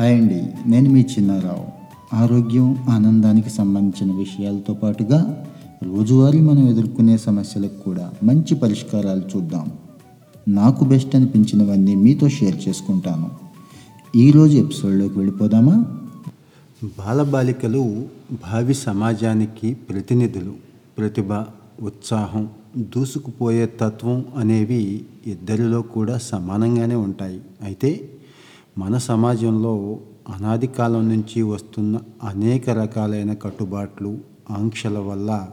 Hi అండి. నేను మీ చిన్నారావు. ఆరోగ్యం ఆనందానికి సంబంధించిన విషయాలతో పాటుగా రోజువారీ మనం ఎదుర్కొనే సమస్యలకు కూడా మంచి పరిష్కారాలు చూద్దాం. నాకు బెస్ట్ అనిపించినవన్నీ మీతో షేర్ చేసుకుంటాను. ఈరోజు ఎపిసోడ్లోకి వెళ్ళిపోదామా? బాలబాలికలు భావి సమాజానికి ప్రతినిధులు. ప్రతిభ ఉత్సాహం దూసుకుపోయే తత్వం అనేవి ఇద్దరిలో కూడా సమానంగానే ఉంటాయి. అయితే మన సమాజంలో అనాది కాలం నుంచి వస్తున్న అనేక రకాలైన కట్టుబాట్లు ఆంక్షల వల్ల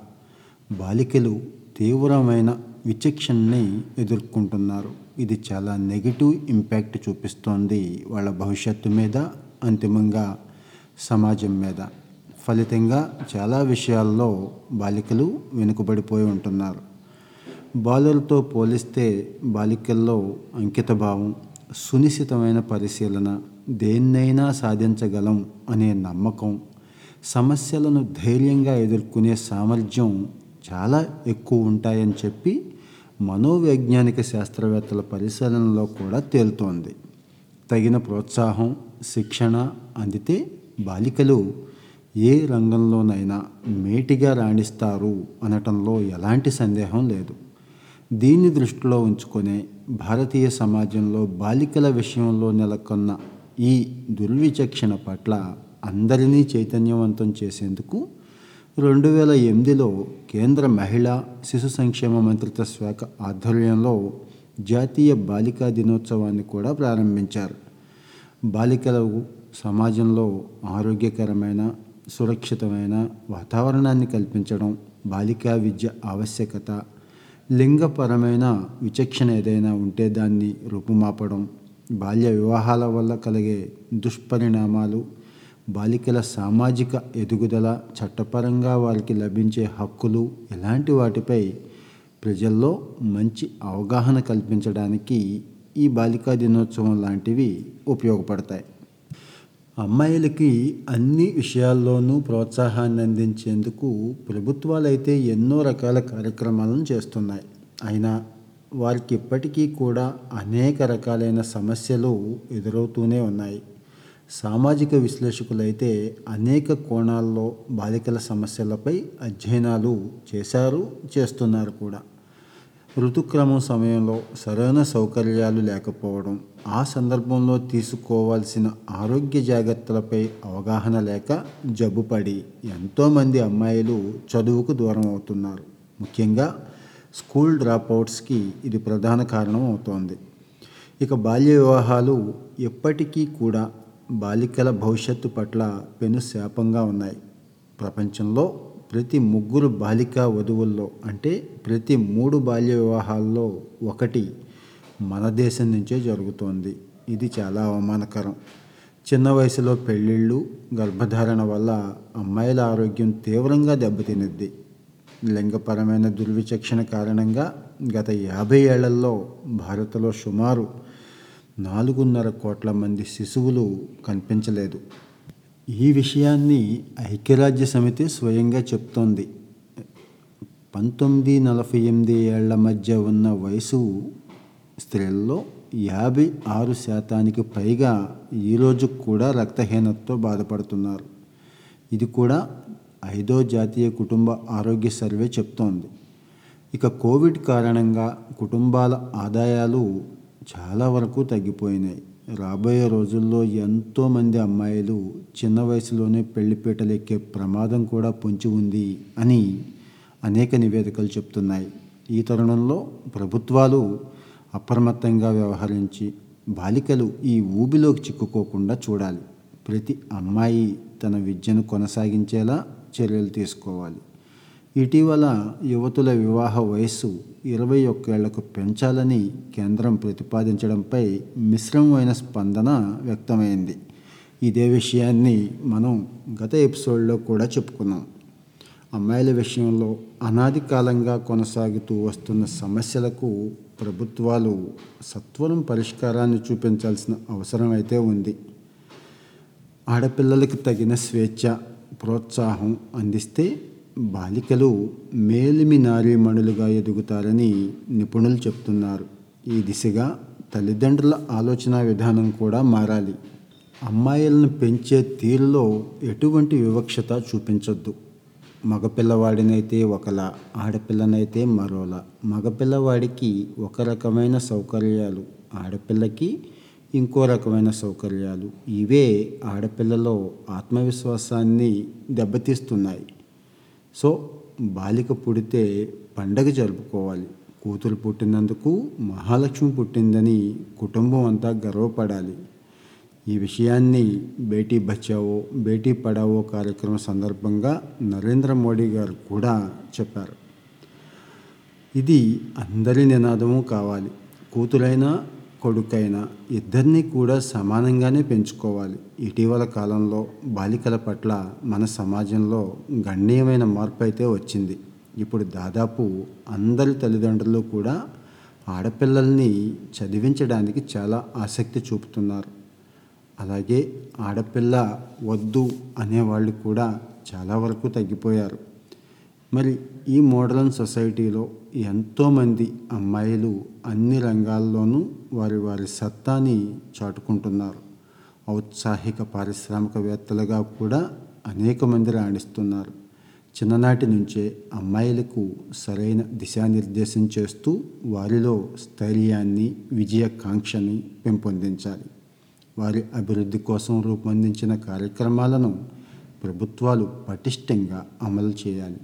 బాలికలు తీవ్రమైన విచక్షణని ఎదుర్కొంటున్నారు. ఇది చాలా నెగిటివ్ ఇంపాక్ట్ చూపిస్తోంది వాళ్ళ భవిష్యత్తు మీద అంతిమంగా సమాజం మీద. ఫలితంగా చాలా విషయాల్లో బాలికలు వెనుకబడిపోయి ఉంటున్నారు. బాలులతో పోలిస్తే బాలికల్లో అంకితభావం సునిశ్చితమైన పరిశీలన దేన్నైనా సాధించగలం అనే నమ్మకం సమస్యలను ధైర్యంగా ఎదుర్కొనే సామర్థ్యం చాలా ఎక్కువ ఉంటాయని చెప్పి మనోవైజ్ఞానిక శాస్త్రవేత్తల పరిశీలనలో కూడా తేలుతోంది. తగిన ప్రోత్సాహం శిక్షణ అందితే బాలికలు ఏ రంగంలోనైనా మేటిగా రాణిస్తారు అనటంలో ఎలాంటి సందేహం లేదు. దీన్ని దృష్టిలో ఉంచుకునే భారతీయ సమాజంలో బాలికల విషయంలో నెలకొన్న ఈ దుర్విచక్షణ పట్ల అందరినీ చైతన్యవంతం చేసేందుకు రెండు వేల ఎనిమిదిలో కేంద్ర మహిళా శిశు సంక్షేమ మంత్రిత్వ శాఖ ఆధ్వర్యంలో జాతీయ బాలికా దినోత్సవాన్ని కూడా ప్రారంభించారు. బాలికలకు సమాజంలో ఆరోగ్యకరమైన సురక్షితమైన వాతావరణాన్ని కల్పించడం బాలికా విద్య ఆవశ్యకత లింగపరమైన విచక్షణ ఏదైనా ఉంటే దాన్ని రూపుమాపడం బాల్య వివాహాల వల్ల కలిగే దుష్పరిణామాలు బాలికల సామాజిక ఎదుగుదల చట్టపరంగా వారికి లభించే హక్కులు ఇలాంటి వాటిపై ప్రజల్లో మంచి అవగాహన కల్పించడానికి ఈ బాలికా దినోత్సవం లాంటివి ఉపయోగపడతాయి. అమ్మాయిలకి అన్ని విషయాల్లోనూ ప్రోత్సాహాన్ని అందించేందుకు ప్రభుత్వాలైతే ఎన్నో రకాల కార్యక్రమాలను చేస్తున్నాయి. అయినా వారికి ఇప్పటికీ కూడా అనేక రకాలైన సమస్యలు ఎదురవుతూనే ఉన్నాయి. సామాజిక విశ్లేషకులైతే అనేక కోణాల్లో బాలికల సమస్యలపై అధ్యయనాలు చేశారు చేస్తున్నారు కూడా. ఋతుక్రమం సమయంలో సరైన సౌకర్యాలు లేకపోవడం ఆ సందర్భంలో తీసుకోవాల్సిన ఆరోగ్య జాగ్రత్తలపై అవగాహన లేక జబ్బుపడి ఎంతోమంది అమ్మాయిలు చదువుకు దూరం అవుతున్నారు. ముఖ్యంగా స్కూల్ డ్రాప్అవుట్స్కి ఇది ప్రధాన కారణం అవుతోంది. ఇక బాల్య వివాహాలు ఎప్పటికీ కూడా బాలికల భవిష్యత్తు పట్ల పెను శాపంగా ఉన్నాయి. ప్రపంచంలో ప్రతి ముగ్గురు బాలికా వధువుల్లో అంటే ప్రతి మూడు బాల్య వివాహాల్లో ఒకటి మన దేశం నుంచే జరుగుతోంది. ఇది చాలా అవమానకరం. చిన్న వయసులో పెళ్ళిళ్ళు గర్భధారణ వల్ల అమ్మాయిల ఆరోగ్యం తీవ్రంగా దెబ్బతినిద్ది. లింగపరమైన దుర్విచక్షణ కారణంగా గత యాభై ఏళ్ళలో భారత్లో సుమారు నాలుగున్నర కోట్ల మంది శిశువులు కనిపించలేదు. ఈ విషయాన్ని ఐక్యరాజ్య సమితి స్వయంగా చెప్తోంది. పంతొమ్మిది నలభై ఎనిమిది ఏళ్ళ మధ్య ఉన్న వయసు స్త్రీల్లో యాభై ఆరు శాతానికి పైగా ఈరోజు కూడా రక్తహీనతతో బాధపడుతున్నారు. ఇది కూడా ఐదో జాతీయ కుటుంబ ఆరోగ్య సర్వే చెప్తోంది. ఇక కోవిడ్ కారణంగా కుటుంబాల ఆదాయాలు చాలా వరకు తగ్గిపోయినాయి. రాబోయే రోజుల్లో ఎంతోమంది అమ్మాయిలు చిన్న వయసులోనే పెళ్ళిపీటలు ఎక్కే ప్రమాదం కూడా పొంచి ఉంది అని అనేక నివేదికలు చెప్తున్నాయి. ఈ తరుణంలో ప్రభుత్వాలు అప్రమత్తంగా వ్యవహరించి బాలికలు ఈ ఊబిలోకి చిక్కుకోకుండా చూడాలి. ప్రతి అమ్మాయి తన విద్యను కొనసాగించేలా చర్యలు తీసుకోవాలి. ఇటీవల యువతుల వివాహ వయస్సు ఇరవై ఒక్కేళ్ళకు పెంచాలని కేంద్రం ప్రతిపాదించడంపై మిశ్రమమైన స్పందన వ్యక్తమైంది. ఇదే విషయాన్ని మనం గత ఎపిసోడ్లో కూడా చెప్పుకున్నాం. అమ్మాయిల విషయంలో అనాది కాలంగా కొనసాగుతూ వస్తున్న సమస్యలకు ప్రభుత్వాలు సత్వరం పరిష్కారాన్ని చూపించాల్సిన అవసరం అయితే ఉంది. ఆడపిల్లలకు తగిన స్వేచ్ఛ ప్రోత్సాహం అందిస్తే బాలికలు మేలిమి నారీమణులుగా ఎదుగుతారని నిపుణులు చెప్తున్నారు. ఈ దిశగా తల్లిదండ్రుల ఆలోచన విధానం కూడా మారాలి. అమ్మాయిలను పెంచే తీరులో ఎటువంటి వివక్షత చూపించొద్దు. మగపిల్లవాడినైతే ఒకలా ఆడపిల్లనైతే మరోలా. మగపిల్లవాడికి ఒక రకమైన సౌకర్యాలు ఆడపిల్లకి ఇంకో రకమైన సౌకర్యాలు. ఇవే ఆడపిల్లలో ఆత్మవిశ్వాసాన్ని దెబ్బతీస్తున్నాయి. సో బాలిక పుడితే పండగ జరుపుకోవాలి. కూతురు పుట్టినందుకు మహాలక్ష్మి పుట్టిందని కుటుంబం అంతా గర్వపడాలి. ఈ విషయాన్ని బేటీ బచావో బేటీ పడావో కార్యక్రమం సందర్భంగా నరేంద్ర మోడీ గారు కూడా చెప్పారు. ఇది అందరి నినాదము కావాలి. కూతురైనా కొడుకైనా ఇద్దరిని కూడా సమానంగానే పెంచుకోవాలి. ఇటీవల కాలంలో బాలికల పట్ల మన సమాజంలో గణనీయమైన మార్పు అయితే వచ్చింది. ఇప్పుడు దాదాపు అందరి తల్లిదండ్రులు కూడా ఆడపిల్లల్ని చదివించడానికి చాలా ఆసక్తి చూపుతున్నారు. అలాగే ఆడపిల్ల వద్దు అనేవాళ్ళు కూడా చాలా వరకు తగ్గిపోయారు. మరి ఈ మోడర్న్ సొసైటీలో ఎంతోమంది అమ్మాయిలు అన్ని రంగాల్లోనూ వారి వారి సత్తాని చాటుకుంటున్నారు. ఔత్సాహిక పారిశ్రామికవేత్తలుగా కూడా అనేక మంది రాణిస్తున్నారు. చిన్ననాటి నుంచే అమ్మాయిలకు సరైన దిశానిర్దేశం చేస్తూ వారిలో స్థైర్యాన్ని విజయకాంక్షని పెంపొందించాలి. వారి అభివృద్ధి కోసం రూపొందించిన కార్యక్రమాలను ప్రభుత్వాలు పటిష్టంగా అమలు చేయాలి.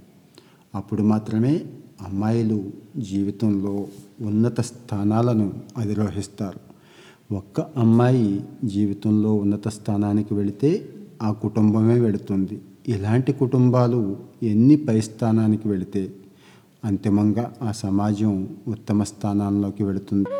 అప్పుడు మాత్రమే అమ్మాయిలు జీవితంలో ఉన్నత స్థానాలను అధిరోహిస్తారు. ఒక్క అమ్మాయి జీవితంలో ఉన్నత స్థానానికి వెళితే ఆ కుటుంబమే వెళుతుంది ఇలాంటి కుటుంబాలు ఎన్ని పై స్థానానికి వెళితే అంతిమంగా ఆ సమాజం ఉత్తమ స్థానాల్లోకి వెళుతుంది